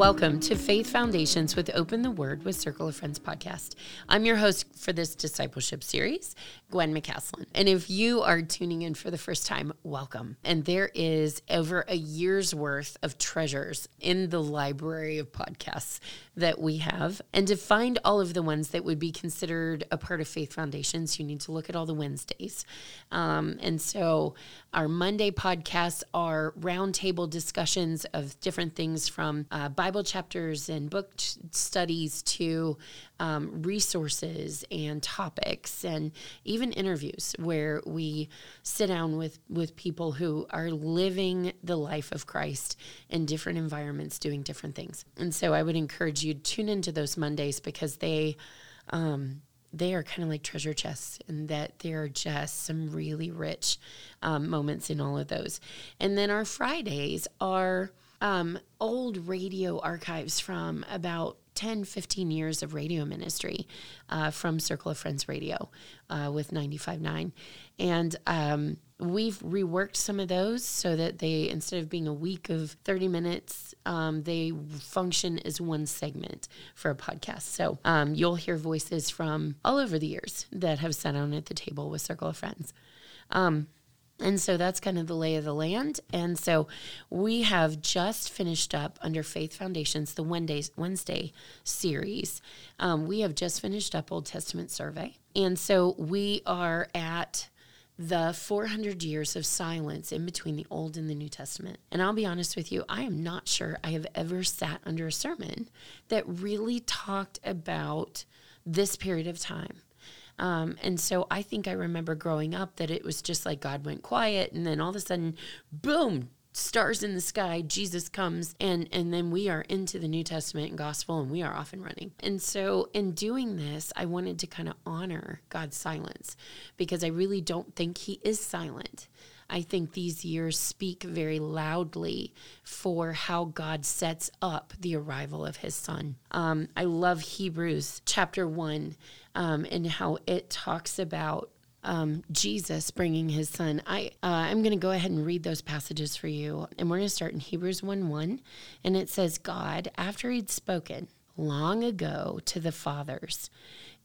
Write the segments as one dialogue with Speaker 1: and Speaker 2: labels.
Speaker 1: Welcome to Faith Foundations with Open the Word with Circle of Friends podcast. I'm your host for this discipleship series, Gwen McCaslin. And if you are tuning in for the first time, welcome. And there is over a year's worth of treasures in the library of podcasts that we have. And to find all of the ones that would be considered a part of Faith Foundations, you need to look at all the Wednesdays. Um, and so our Monday podcasts are roundtable discussions of different things from uh, Bible chapters and book studies to um, resources and topics and even interviews where we sit down with, with people who are living the life of Christ in different environments, doing different things. And so I would encourage you to tune into those Mondays because they, um, they are kind of like treasure chests and that there are just some really rich um, moments in all of those. And then our Fridays are um, old radio archives from about 10, 15 years of radio ministry uh, from Circle of Friends Radio uh, with 95.9. And um, we've reworked some of those so that they, instead of being a week of 30 minutes, um, they function as one segment for a podcast. So um, you'll hear voices from all over the years that have sat down at the table with Circle of Friends. Um, and so that's kind of the lay of the land. And so we have just finished up under Faith Foundations the Wednesday, Wednesday series. Um, we have just finished up Old Testament survey. And so we are at the 400 years of silence in between the Old and the New Testament. And I'll be honest with you, I am not sure I have ever sat under a sermon that really talked about this period of time. Um, and so I think I remember growing up that it was just like God went quiet and then all of a sudden, boom, stars in the sky jesus comes and and then we are into the new testament and gospel and we are off and running. And so in doing this i wanted to kind of honor god's silence because i really don't think he is silent I think these years speak very loudly for how God sets up the arrival of his son. Um, I love Hebrews chapter 1 um, and how it talks about um, Jesus bringing his son. I uh, I'm going to go ahead and read those passages for you, and we're going to start in Hebrews 1 1. And it says, God, after he'd spoken long ago to the fathers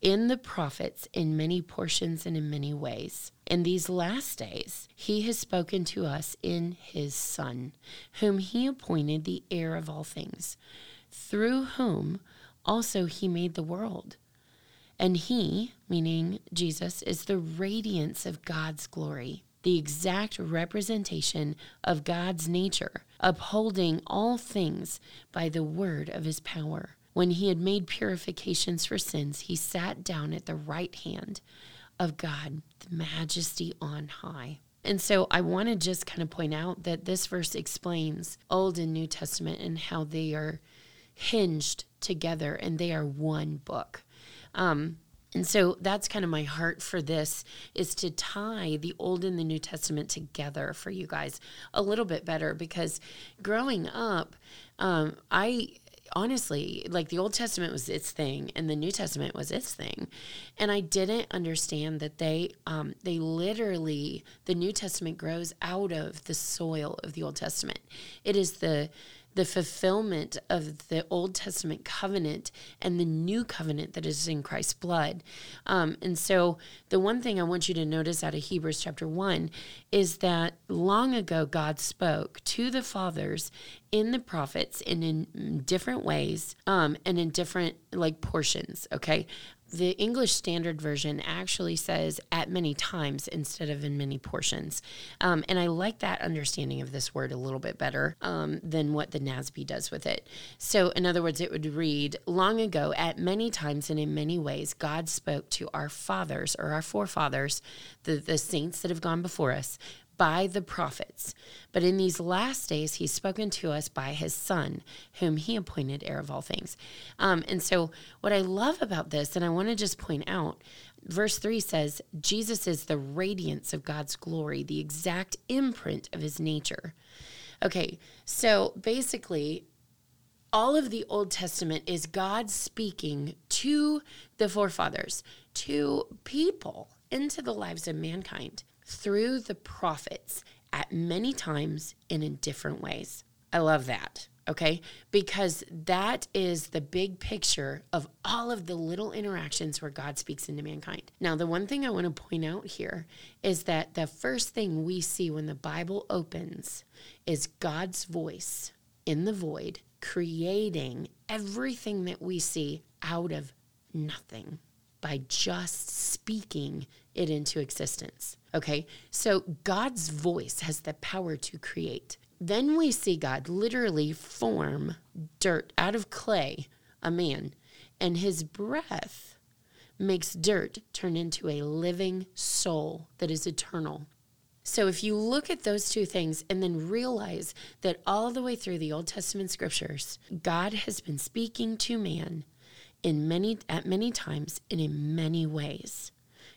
Speaker 1: in the prophets in many portions and in many ways, in these last days, he has spoken to us in his Son, whom he appointed the heir of all things, through whom also he made the world. And he, meaning Jesus, is the radiance of God's glory, the exact representation of God's nature, upholding all things by the word of his power. When he had made purifications for sins, he sat down at the right hand of God, the majesty on high. And so I want to just kind of point out that this verse explains Old and New Testament and how they are hinged together and they are one book. Um, and so that's kind of my heart for this is to tie the Old and the New Testament together for you guys a little bit better because growing up, um, I honestly like the Old Testament was its thing and the New Testament was its thing, and I didn't understand that they um, they literally the New Testament grows out of the soil of the Old Testament. It is the the fulfillment of the Old Testament covenant and the new covenant that is in Christ's blood. Um, and so, the one thing I want you to notice out of Hebrews chapter 1 is that long ago God spoke to the fathers in the prophets and in different ways um, and in different like portions okay the English Standard Version actually says at many times instead of in many portions. Um, and I like that understanding of this word a little bit better um, than what the NASB does with it. So, in other words, it would read Long ago, at many times and in many ways, God spoke to our fathers or our forefathers, the, the saints that have gone before us, by the prophets. But in these last days, he's spoken to us by his son, whom he appointed heir of all things. Um, and so, what I love about this, and I want to just point out, verse 3 says, Jesus is the radiance of God's glory, the exact imprint of his nature. Okay, so basically, all of the Old Testament is God speaking to the forefathers, to people, into the lives of mankind through the prophets at many times and in different ways. I love that. okay? Because that is the big picture of all of the little interactions where God speaks into mankind. Now, the one thing I want to point out here is that the first thing we see when the Bible opens is God's voice in the void, creating everything that we see out of nothing by just speaking it into existence. Okay, so God's voice has the power to create. Then we see God literally form dirt out of clay, a man, and his breath makes dirt turn into a living soul that is eternal. So if you look at those two things and then realize that all the way through the Old Testament scriptures, God has been speaking to man in many at many times and in many ways.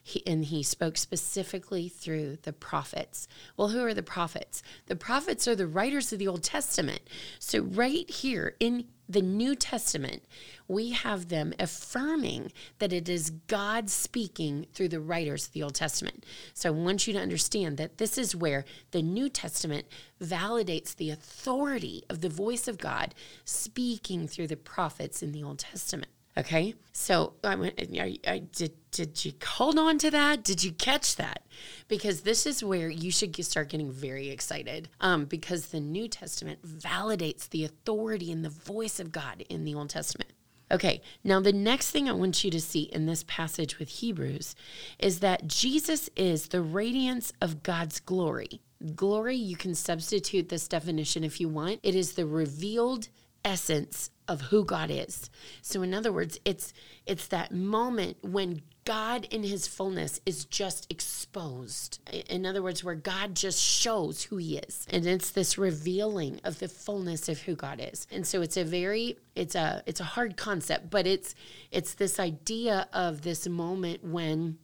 Speaker 1: He, and he spoke specifically through the prophets. Well, who are the prophets? The prophets are the writers of the Old Testament. So, right here in the New Testament, we have them affirming that it is God speaking through the writers of the Old Testament. So I want you to understand that this is where the New Testament validates the authority of the voice of God speaking through the prophets in the Old Testament. Okay, so I, I, I, did. Did you hold on to that? Did you catch that? Because this is where you should start getting very excited. Um, because the New Testament validates the authority and the voice of God in the Old Testament. Okay, now the next thing I want you to see in this passage with Hebrews is that Jesus is the radiance of God's glory. Glory, you can substitute this definition if you want. It is the revealed essence of who God is. So in other words, it's it's that moment when God in his fullness is just exposed. In other words, where God just shows who he is. And it's this revealing of the fullness of who God is. And so it's a very it's a it's a hard concept, but it's it's this idea of this moment when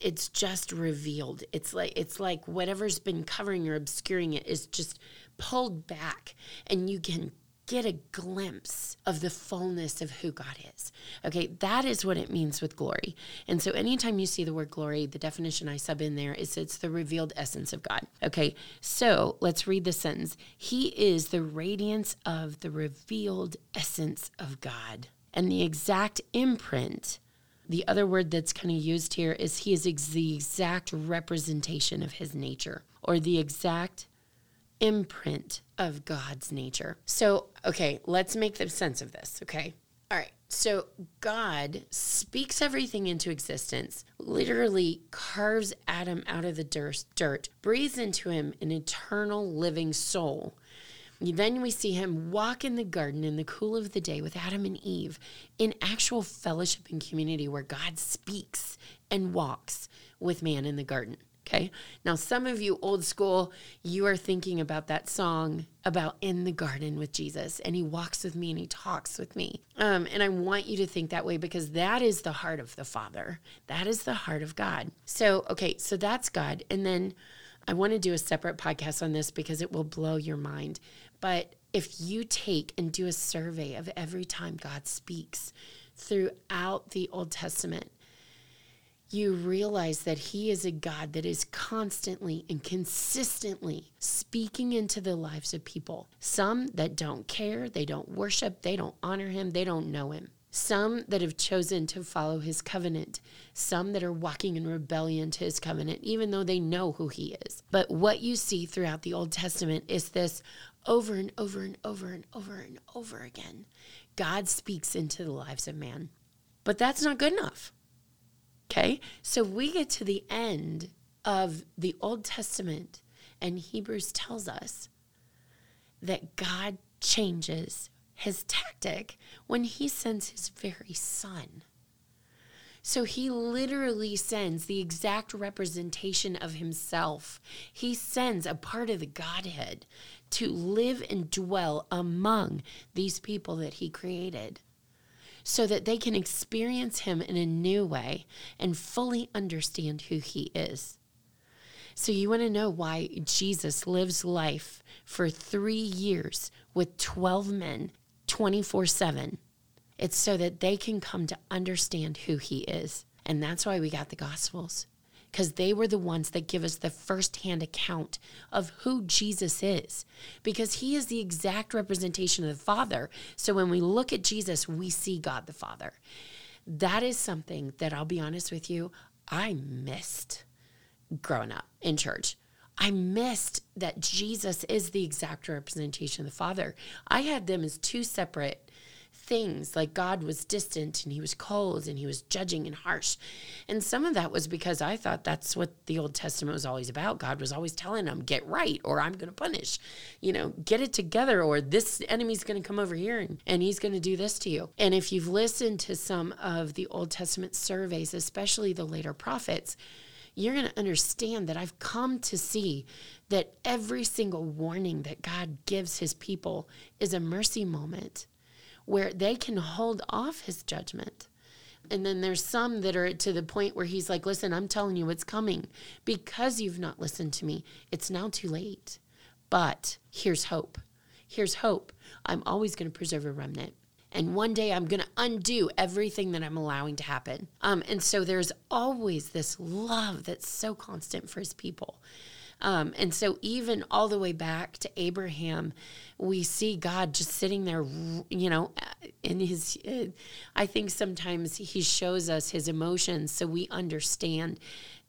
Speaker 1: it's just revealed. It's like it's like whatever's been covering or obscuring it is just pulled back and you can get a glimpse of the fullness of who God is. Okay, that is what it means with glory. And so anytime you see the word glory, the definition I sub in there is it's the revealed essence of God. Okay, so let's read the sentence. He is the radiance of the revealed essence of God. And the exact imprint the other word that's kind of used here is he is ex- the exact representation of his nature or the exact imprint of God's nature. So, okay, let's make the sense of this, okay? All right. So, God speaks everything into existence, literally carves Adam out of the dirt, dirt, breathes into him an eternal living soul. Then we see him walk in the garden in the cool of the day with Adam and Eve in actual fellowship and community where God speaks and walks with man in the garden. Okay. Now, some of you old school, you are thinking about that song about in the garden with Jesus, and he walks with me and he talks with me. Um, and I want you to think that way because that is the heart of the Father. That is the heart of God. So, okay, so that's God. And then I want to do a separate podcast on this because it will blow your mind. But if you take and do a survey of every time God speaks throughout the Old Testament, you realize that He is a God that is constantly and consistently speaking into the lives of people. Some that don't care, they don't worship, they don't honor Him, they don't know Him. Some that have chosen to follow His covenant, some that are walking in rebellion to His covenant, even though they know who He is. But what you see throughout the Old Testament is this over and over and over and over and over again. God speaks into the lives of man. But that's not good enough. Okay. So we get to the end of the Old Testament, and Hebrews tells us that God changes his tactic when he sends his very son. So he literally sends the exact representation of himself. He sends a part of the Godhead to live and dwell among these people that he created so that they can experience Him in a new way and fully understand who He is. So, you want to know why Jesus lives life for three years with 12 men 24 7. It's so that they can come to understand who He is. And that's why we got the Gospels, because they were the ones that give us the firsthand account of who Jesus is, because he is the exact representation of the Father. So when we look at Jesus, we see God the Father. That is something that I'll be honest with you, I missed growing up in church. I missed that Jesus is the exact representation of the Father. I had them as two separate things like God was distant and he was cold and he was judging and harsh. And some of that was because I thought that's what the Old Testament was always about. God was always telling them, get right or I'm going to punish. You know, get it together or this enemy's going to come over here and, and he's going to do this to you. And if you've listened to some of the Old Testament surveys, especially the later prophets, you're going to understand that I've come to see that every single warning that God gives his people is a mercy moment where they can hold off his judgment. And then there's some that are to the point where he's like, listen, I'm telling you what's coming. Because you've not listened to me, it's now too late. But here's hope. Here's hope. I'm always going to preserve a remnant. And one day I'm going to undo everything that I'm allowing to happen. Um, and so there's always this love that's so constant for his people. Um, and so, even all the way back to Abraham, we see God just sitting there, you know, in his. I think sometimes he shows us his emotions so we understand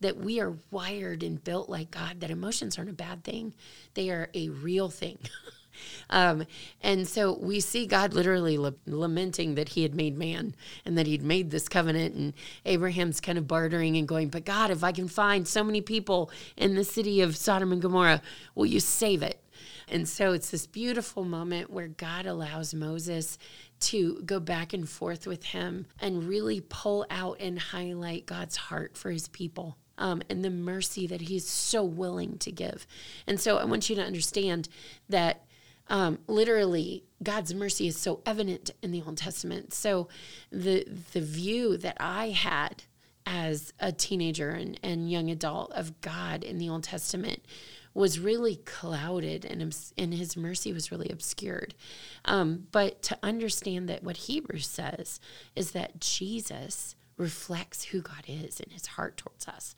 Speaker 1: that we are wired and built like God, that emotions aren't a bad thing, they are a real thing. Um, and so we see God literally lamenting that he had made man and that he'd made this covenant. And Abraham's kind of bartering and going, But God, if I can find so many people in the city of Sodom and Gomorrah, will you save it? And so it's this beautiful moment where God allows Moses to go back and forth with him and really pull out and highlight God's heart for his people. Um, and the mercy that he's so willing to give. And so I want you to understand that um, literally, God's mercy is so evident in the Old Testament. So the the view that I had as a teenager and, and young adult of God in the Old Testament was really clouded and, and his mercy was really obscured. Um, but to understand that what Hebrews says is that Jesus reflects who God is in his heart towards us.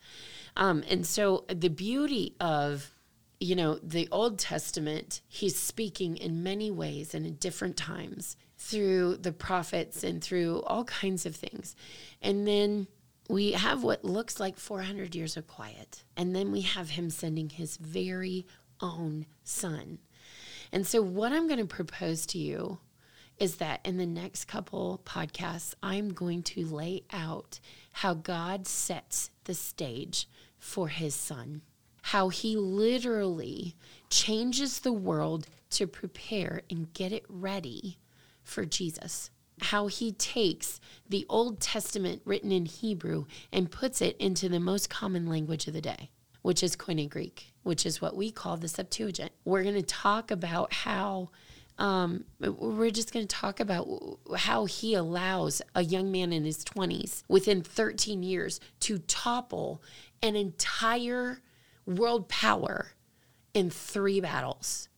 Speaker 1: Um, and so the beauty of you know, the Old Testament, he's speaking in many ways and in different times through the prophets and through all kinds of things. And then we have what looks like 400 years of quiet. And then we have him sending his very own son. And so, what I'm going to propose to you is that in the next couple podcasts, I'm going to lay out how God sets the stage for his son how he literally changes the world to prepare and get it ready for Jesus. How he takes the Old Testament written in Hebrew and puts it into the most common language of the day, which is Koine Greek, which is what we call the Septuagint. We're going to talk about how um, we're just going to talk about how he allows a young man in his 20s within 13 years to topple an entire world power in three battles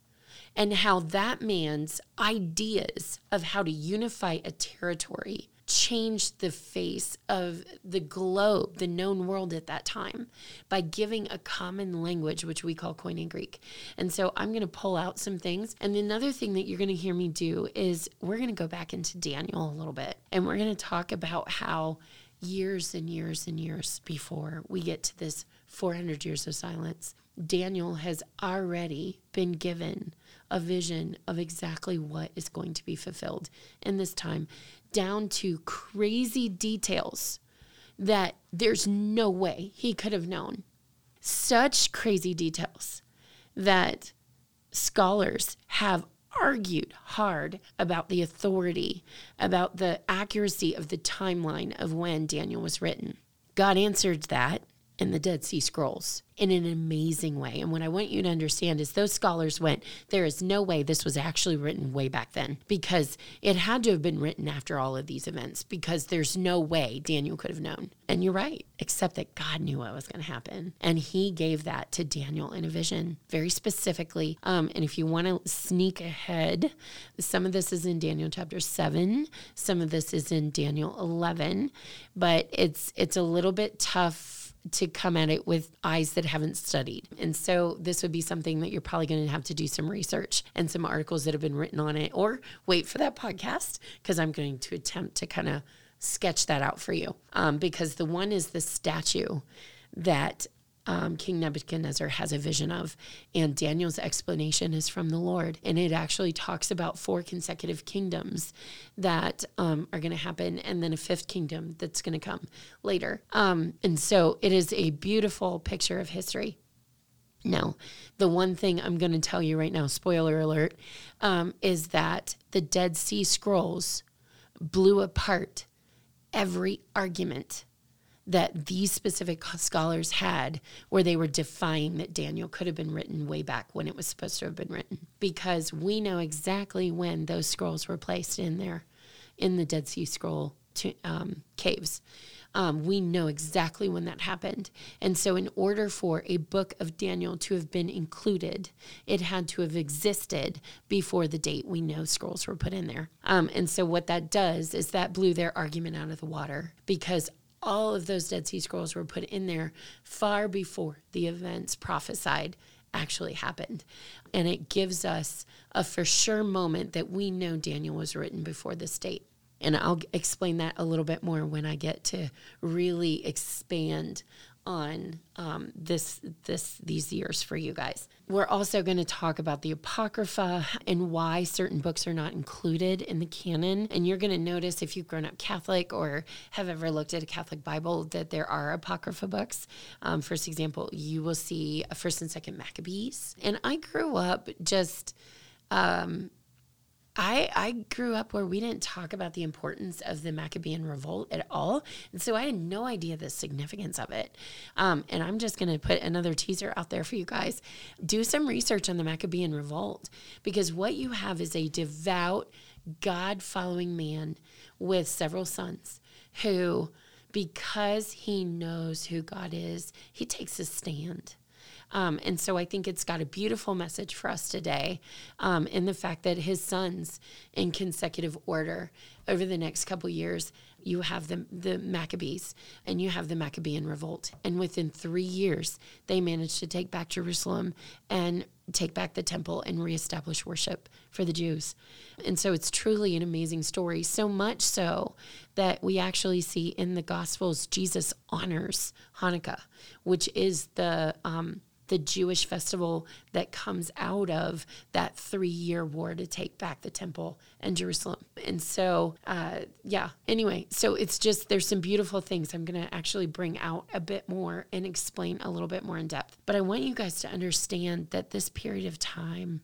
Speaker 1: and how that man's ideas of how to unify a territory changed the face of the globe, the known world at that time, by giving a common language, which we call Koine Greek. And so I'm going to pull out some things. And another thing that you're going to hear me do is we're going to go back into Daniel a little bit and we're going to talk about how years and years and years before we get to this 400 years of silence, Daniel has already been given a vision of exactly what is going to be fulfilled in this time, down to crazy details that there's no way he could have known. Such crazy details that scholars have argued hard about the authority, about the accuracy of the timeline of when Daniel was written. God answered that in the Dead Sea Scrolls in an amazing way. And what I want you to understand is those scholars went, there is no way this was actually written way back then because it had to have been written after all of these events because there's no way Daniel could have known. And you're right, except that God knew what was going to happen. And he gave that to Daniel in a vision very specifically. Um, and if you want to sneak ahead, some of this is in Daniel chapter 7, some of this is in Daniel 11, but it's it's a little bit tough to come at it with eyes that haven't studied. And so this would be something that you're probably going to have to do some research and some articles that have been written on it or wait for that podcast because I'm going to attempt to kind of sketch that out for you. Um, because the one is the statue that um, King Nebuchadnezzar has a vision of. And Daniel's explanation is from the Lord. And it actually talks about four consecutive kingdoms that um, are going to happen, and then a fifth kingdom that's going to come later. Um, and so it is a beautiful picture of history. Now, the one thing I'm going to tell you right now, spoiler alert, um, is that the Dead Sea Scrolls blew apart every argument that these specific scholars had where they were defying that Daniel could have been written way back when it was supposed to have been written because we know exactly when those scrolls were placed in there in the Dead Sea Scroll to, um, caves. Um, we know exactly when that happened. And so, in order for a book of Daniel to have been included, it had to have existed before the date we know scrolls were put in there. Um, and so, what that does is that blew their argument out of the water because all of those Dead Sea Scrolls were put in there far before the events prophesied actually happened. And it gives us a for sure moment that we know Daniel was written before this date. And I'll explain that a little bit more when I get to really expand on um, this this these years for you guys. We're also going to talk about the apocrypha and why certain books are not included in the canon. And you're going to notice if you've grown up Catholic or have ever looked at a Catholic Bible that there are apocrypha books. Um, first example, you will see First and Second Maccabees. And I grew up just um, I, I grew up where we didn't talk about the importance of the Maccabean revolt at all. And so I had no idea the significance of it. Um, and I'm just going to put another teaser out there for you guys. Do some research on the Maccabean revolt because what you have is a devout, God following man with several sons who, because he knows who God is, he takes a stand. Um, and so I think it's got a beautiful message for us today um, in the fact that his sons, in consecutive order over the next couple years, you have the, the Maccabees and you have the Maccabean revolt. And within three years, they managed to take back Jerusalem and take back the temple and reestablish worship for the Jews. And so it's truly an amazing story. So much so that we actually see in the Gospels, Jesus honors Hanukkah, which is the um, the Jewish festival that comes out of that three year war to take back the temple and Jerusalem. And so, uh, yeah, anyway, so it's just there's some beautiful things I'm going to actually bring out a bit more and explain a little bit more in depth. But I want you guys to understand that this period of time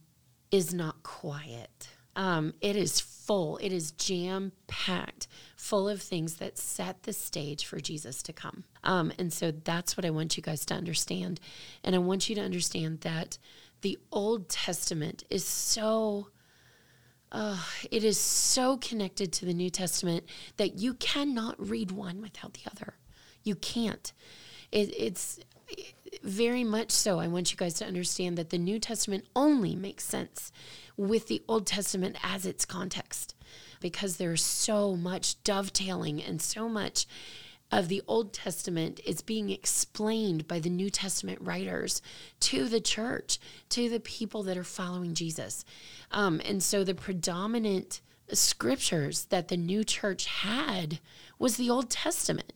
Speaker 1: is not quiet. Um, it is full, it is jam packed, full of things that set the stage for Jesus to come. Um, and so that's what I want you guys to understand. And I want you to understand that the Old Testament is so. Uh, it is so connected to the New Testament that you cannot read one without the other. You can't. It, it's very much so. I want you guys to understand that the New Testament only makes sense with the Old Testament as its context because there's so much dovetailing and so much of the Old Testament is being explained by the New Testament writers to the church, to the people that are following Jesus. Um, and so the predominant scriptures that the new church had was the Old Testament.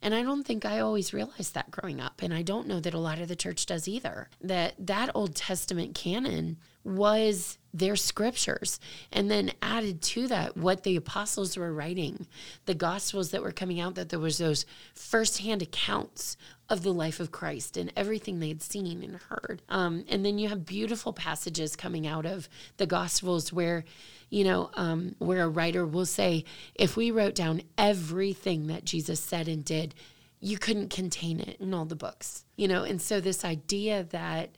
Speaker 1: And I don't think I always realized that growing up. And I don't know that a lot of the church does either. That that Old Testament canon was their scriptures. And then added to that what the apostles were writing the gospels that were coming out that there was those firsthand accounts of the life of christ and everything they had seen and heard. Um, and then you have beautiful passages coming out of the gospels where you know um, where a writer will say if we wrote down everything that jesus said and did you couldn't contain it in all the books. You know and so this idea that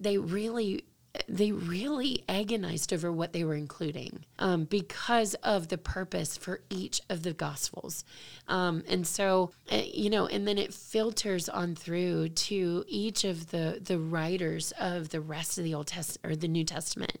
Speaker 1: they really they really agonized over what they were including um, because of the purpose for each of the gospels. Um, and so uh, you know and then it filters on through to each of the the writers of the rest of the old testament or the new testament.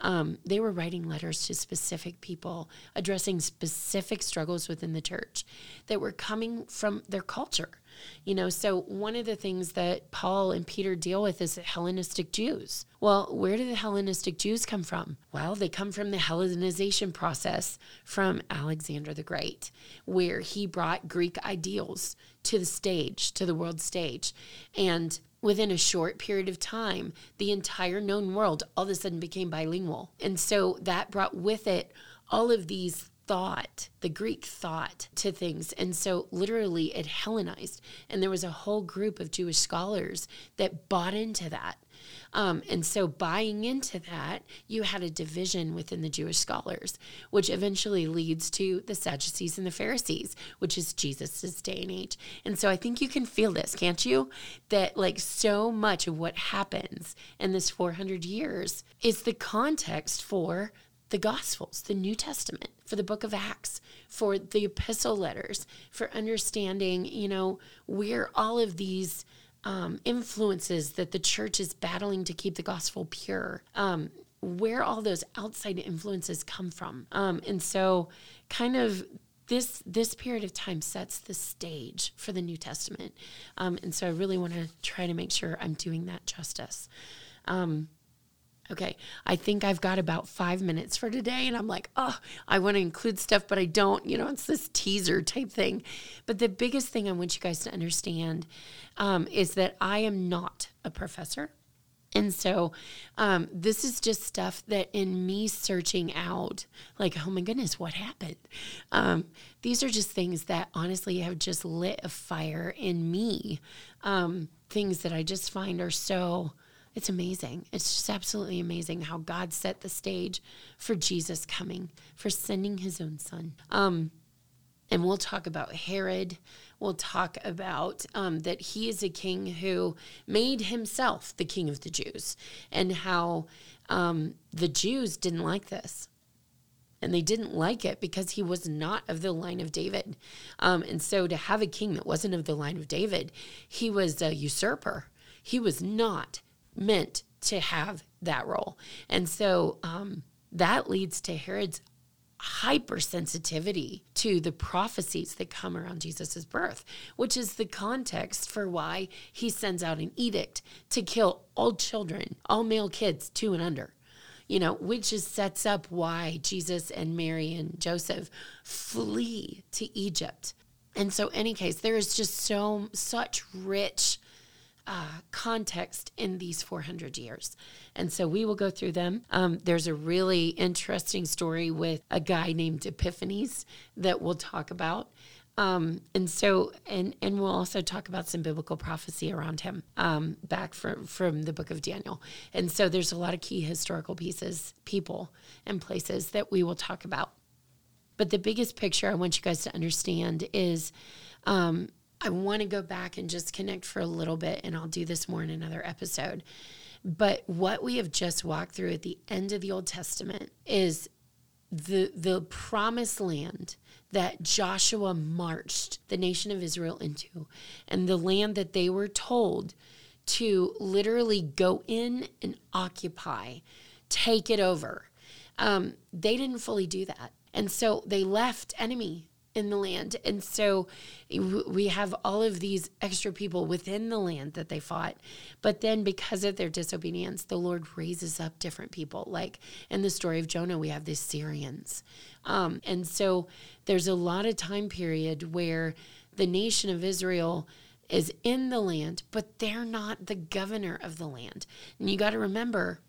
Speaker 1: Um, they were writing letters to specific people addressing specific struggles within the church that were coming from their culture You know, so one of the things that Paul and Peter deal with is Hellenistic Jews. Well, where do the Hellenistic Jews come from? Well, they come from the Hellenization process from Alexander the Great, where he brought Greek ideals to the stage, to the world stage. And within a short period of time, the entire known world all of a sudden became bilingual. And so that brought with it all of these thought, the Greek thought to things. And so literally it Hellenized. And there was a whole group of Jewish scholars that bought into that. Um, and so, buying into that, you had a division within the Jewish scholars, which eventually leads to the Sadducees and the Pharisees, which is Jesus's day and age. And so, I think you can feel this, can't you? That like so much of what happens in this 400 years is the context for the Gospels, the New Testament, for the book of Acts, for the epistle letters, for understanding, you know, where all of these um, influences that the church is battling to keep the gospel pure. Um, where all those outside influences come from. Um, and so, kind of this this period of time sets the stage for the New Testament. Um, and so, I really want to try to make sure I'm doing that justice. Um, okay, I think I've got about five minutes for today. And I'm like, oh, I want to include stuff, but I don't. You know, it's this teaser type thing. But the biggest thing I want you guys to understand um, is that I am not a professor. And so, um, this is just stuff that in me searching out, like, oh my goodness, what happened? Um, these are just things that honestly have just lit a fire in me. Um, things that I just find are so it's amazing. It's just absolutely amazing how God set the stage for Jesus coming, for sending his own son. Um, and we'll talk about Herod. We'll talk about um, that he is a king who made himself the king of the Jews and how um, the Jews didn't like this. And they didn't like it because he was not of the line of David. Um, and so to have a king that wasn't of the line of David, he was a usurper. He was not meant to have that role. And so um, that leads to Herod's hypersensitivity to the prophecies that come around Jesus' birth, which is the context for why he sends out an edict to kill all children, all male kids, two and under. You know, which just sets up why Jesus and Mary and Joseph flee to Egypt. And so, any case, there is just so such rich uh, context in these 400 years. And so we will go through them. Um, there's a really interesting story with a guy named Epiphanes that we'll talk about. Um, and so, and and we'll also talk about some biblical prophecy around him um, back from from the book of Daniel. And so, there's a lot of key historical pieces, people, and places that we will talk about. But the biggest picture I want you guys to understand is um, I want to go back and just connect for a little bit, and I'll do this more in another episode. But what we have just walked through at the end of the Old Testament is the the promised land that Joshua marched the nation of Israel into, and the land that they were told to literally go in and occupy, take it over. Um, they didn't fully do that. And so they left enemy in the land. And so we have all of these extra people within the land that they fought. But then because of their disobedience, the Lord raises up different people. Like in the story of Jonah, we have the Syrians. Um, and so there's a lot of time period where the nation of Israel is in the land, but they're not the governor of the land. And you got to remember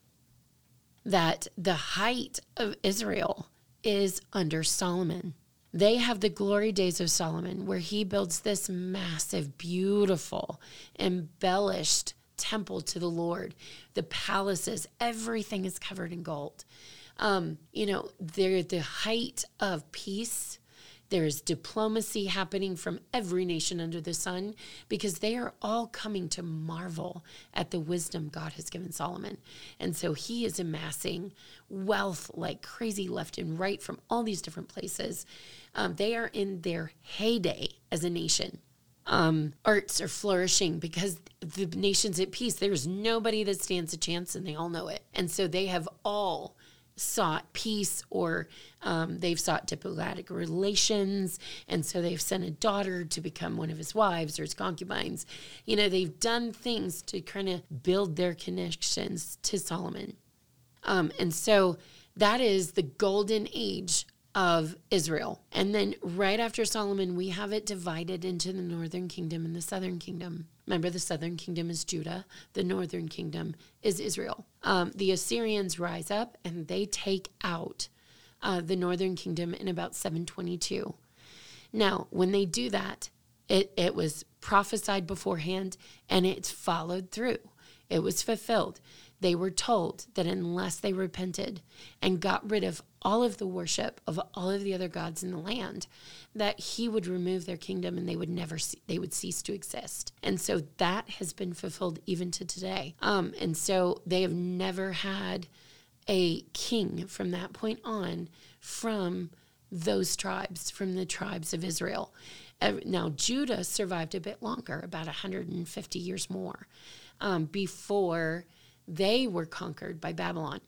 Speaker 1: that the height of Israel is under Solomon. They have the glory days of Solomon, where he builds this massive, beautiful, embellished temple to the Lord. The palaces, everything is covered in gold. Um, you know, they're the height of peace there's diplomacy happening from every nation under the sun because they are all coming to marvel at the wisdom God has given Solomon. And so he is amassing wealth like crazy left and right from all these different places. Um, they are in their heyday as a nation. Um, arts are flourishing because the nation's at peace. There's nobody that stands a chance and they all know it. And so they have all sought peace or um, they've sought diplomatic relations. And so they've sent a daughter to become one of his wives or his concubines. You know, they've done things to kind of build their connections to Solomon. Um, and so that is the golden age of Israel. And then right after Solomon, we have it divided into the northern kingdom and the southern kingdom. Remember, the southern kingdom is Judah, the northern kingdom is Israel. Um, the Assyrians rise up and they take out uh, the northern kingdom in about 722. Now, when they do that, it, it was prophesied beforehand and it's followed through. It was fulfilled they were told that unless they repented and got rid of all of the worship of all of the other gods in the land that he would remove their kingdom and they would never see, they would cease to exist. And so that has been fulfilled even to today. Um, and so they have never had a king from that point on from those tribes from the tribes of israel. Now judah survived a bit longer about 150 years more um, before they were conquered by Babylon.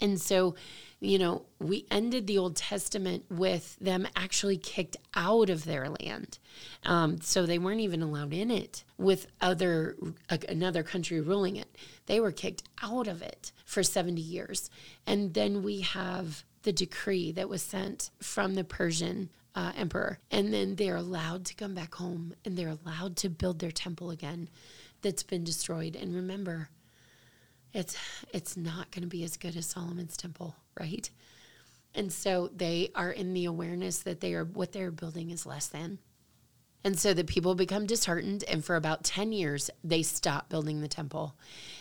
Speaker 1: And so, you know, we ended the Old Testament with them actually kicked out of their land. Um, so they weren't even allowed in it with other another country ruling it. They were kicked out of it for 70 years. And then we have the decree that was sent from the Persian uh, emperor. And then they're allowed to come back home and they're allowed to build their temple again that's been destroyed. And remember, it's it's not going to be as good as Solomon's temple, right? And so they are in the awareness that they are what they're building is less than. And so the people become disheartened and for about 10 years they stop building the temple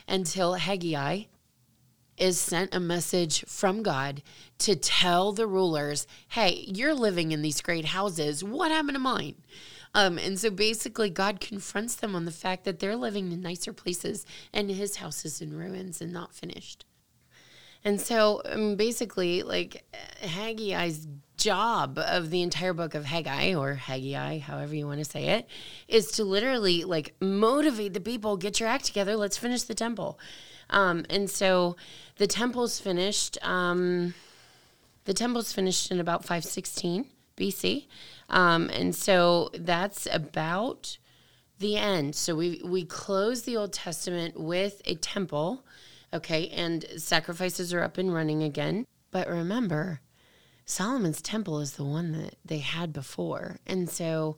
Speaker 1: until Haggai is sent a message from God to tell the rulers, "Hey, you're living in these great houses. What happened to mine?" Um, and so basically, God confronts them on the fact that they're living in nicer places and his house is in ruins and not finished. And so um, basically, like Haggai's job of the entire book of Haggai or Haggai, however you want to say it, is to literally like motivate the people, get your act together, let's finish the temple. Um, and so the temple's finished. Um, the temple's finished in about 516 BC. Um, and so that's about the end. So we we close the Old Testament with a temple, okay, and sacrifices are up and running again. But remember, Solomon's temple is the one that they had before, and so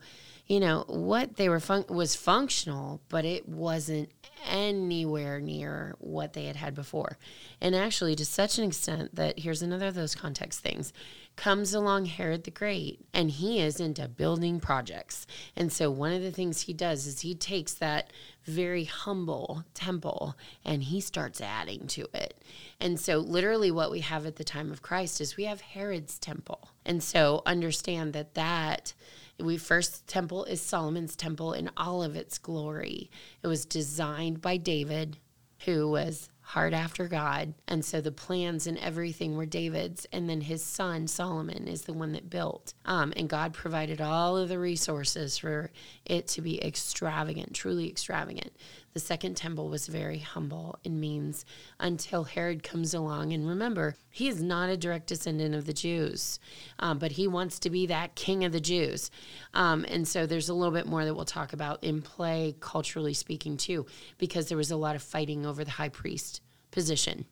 Speaker 1: you know what they were fun- was functional, but it wasn't anywhere near what they had had before. And actually, to such an extent that here's another of those context things comes along Herod the Great, and he is into building projects. And so, one of the things he does is he takes that very humble temple and he starts adding to it. And so, literally, what we have at the time of Christ is we have Herod's temple. And so, understand that that we first temple is Solomon's temple in all of its glory. It was designed by David, who was hard after God. And so the plans and everything were David's. And then his son, Solomon, is the one that built. Um, and God provided all of the resources for it to be extravagant, truly extravagant. The second temple was very humble and means until Herod comes along. And remember, he is not a direct descendant of the Jews, um, but he wants to be that king of the Jews. Um, and so there's a little bit more that we'll talk about in play, culturally speaking, too, because there was a lot of fighting over the high priest position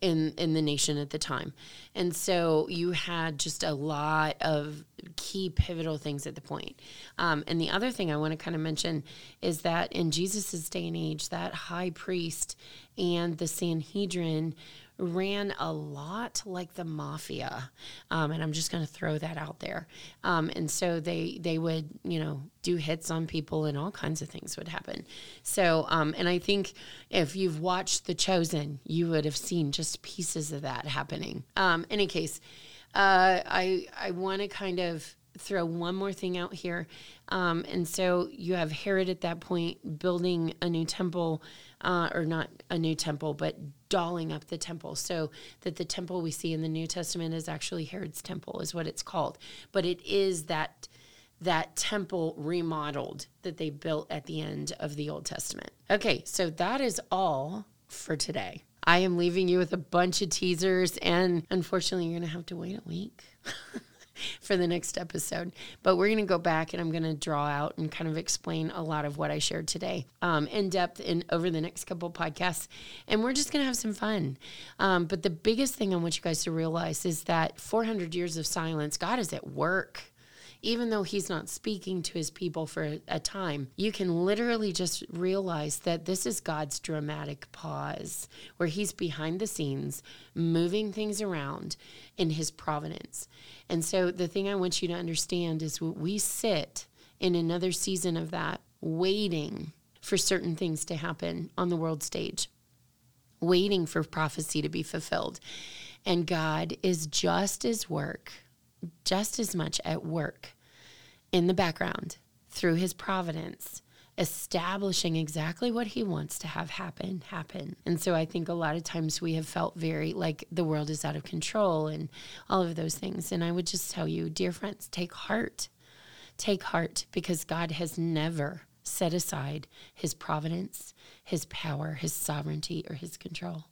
Speaker 1: in in the nation at the time. And so you had just a lot of key pivotal things at the point. Um, and the other thing I want to kind of mention is that in Jesus's day and age, that high priest and the Sanhedrin ran a lot like the mafia, um, and I'm just going to throw that out there. Um, and so they they would you know do hits on people, and all kinds of things would happen. So um, and I think if you've watched The Chosen, you would have seen just pieces of that happening. Um, any case, uh, I I want to kind of throw one more thing out here. Um, and so you have Herod at that point building a new temple, uh, or not a new temple, but dolling up the temple so that the temple we see in the New Testament is actually Herod's temple, is what it's called. But it is that that temple remodeled that they built at the end of the Old Testament. Okay, so that is all for today. I am leaving you with a bunch of teasers, and unfortunately, you're going to have to wait a week. for the next episode. But we're going to go back and I'm going to draw out and kind of explain a lot of what I shared today um, in depth in over the next couple podcasts. And we're just going to have some fun. Um, but the biggest thing I want you guys to realize is that 400 years of silence, God is at work even though he's not speaking to his people for a time, you can literally just realize that this is God's dramatic pause where he's behind the scenes, moving things around in his providence. And so the thing I want you to understand is we sit in another season of that, waiting for certain things to happen on the world stage, waiting for prophecy to be fulfilled. And God is just as work just as much at work in the background through his providence establishing exactly what he wants to have happen happen. And so i think a lot of times we have felt very like the world is out of control and all of those things. And i would just tell you dear friends take heart. Take heart because god has never set aside his providence his power his sovereignty or his control.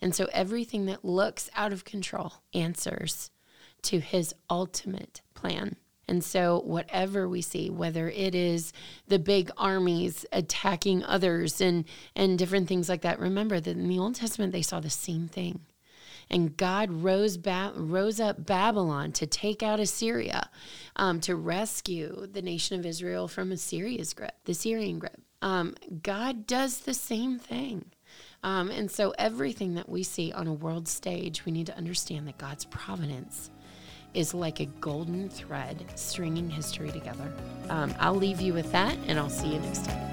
Speaker 1: And so everything that looks out of control answers to his ultimate plan. And so, whatever we see, whether it is the big armies attacking others and, and different things like that, remember that in the Old Testament, they saw the same thing. And God rose, ba- rose up Babylon to take out Assyria, um, to rescue the nation of Israel from Assyria's grip, the Syrian grip. Um, God does the same thing. Um, and so, everything that we see on a world stage, we need to understand that God's providence is like a golden thread stringing history together. Um, I'll leave you with that, and I'll see you next time.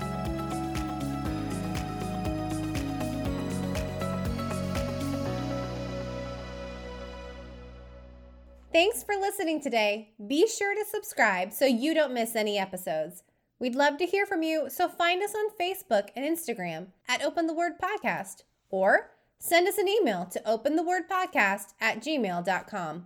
Speaker 2: Thanks for listening today. Be sure to subscribe so you don't miss any episodes. We'd love to hear from you, so find us on Facebook and Instagram at Open the Word Podcast or send us an email to openthewordpodcast at gmail.com.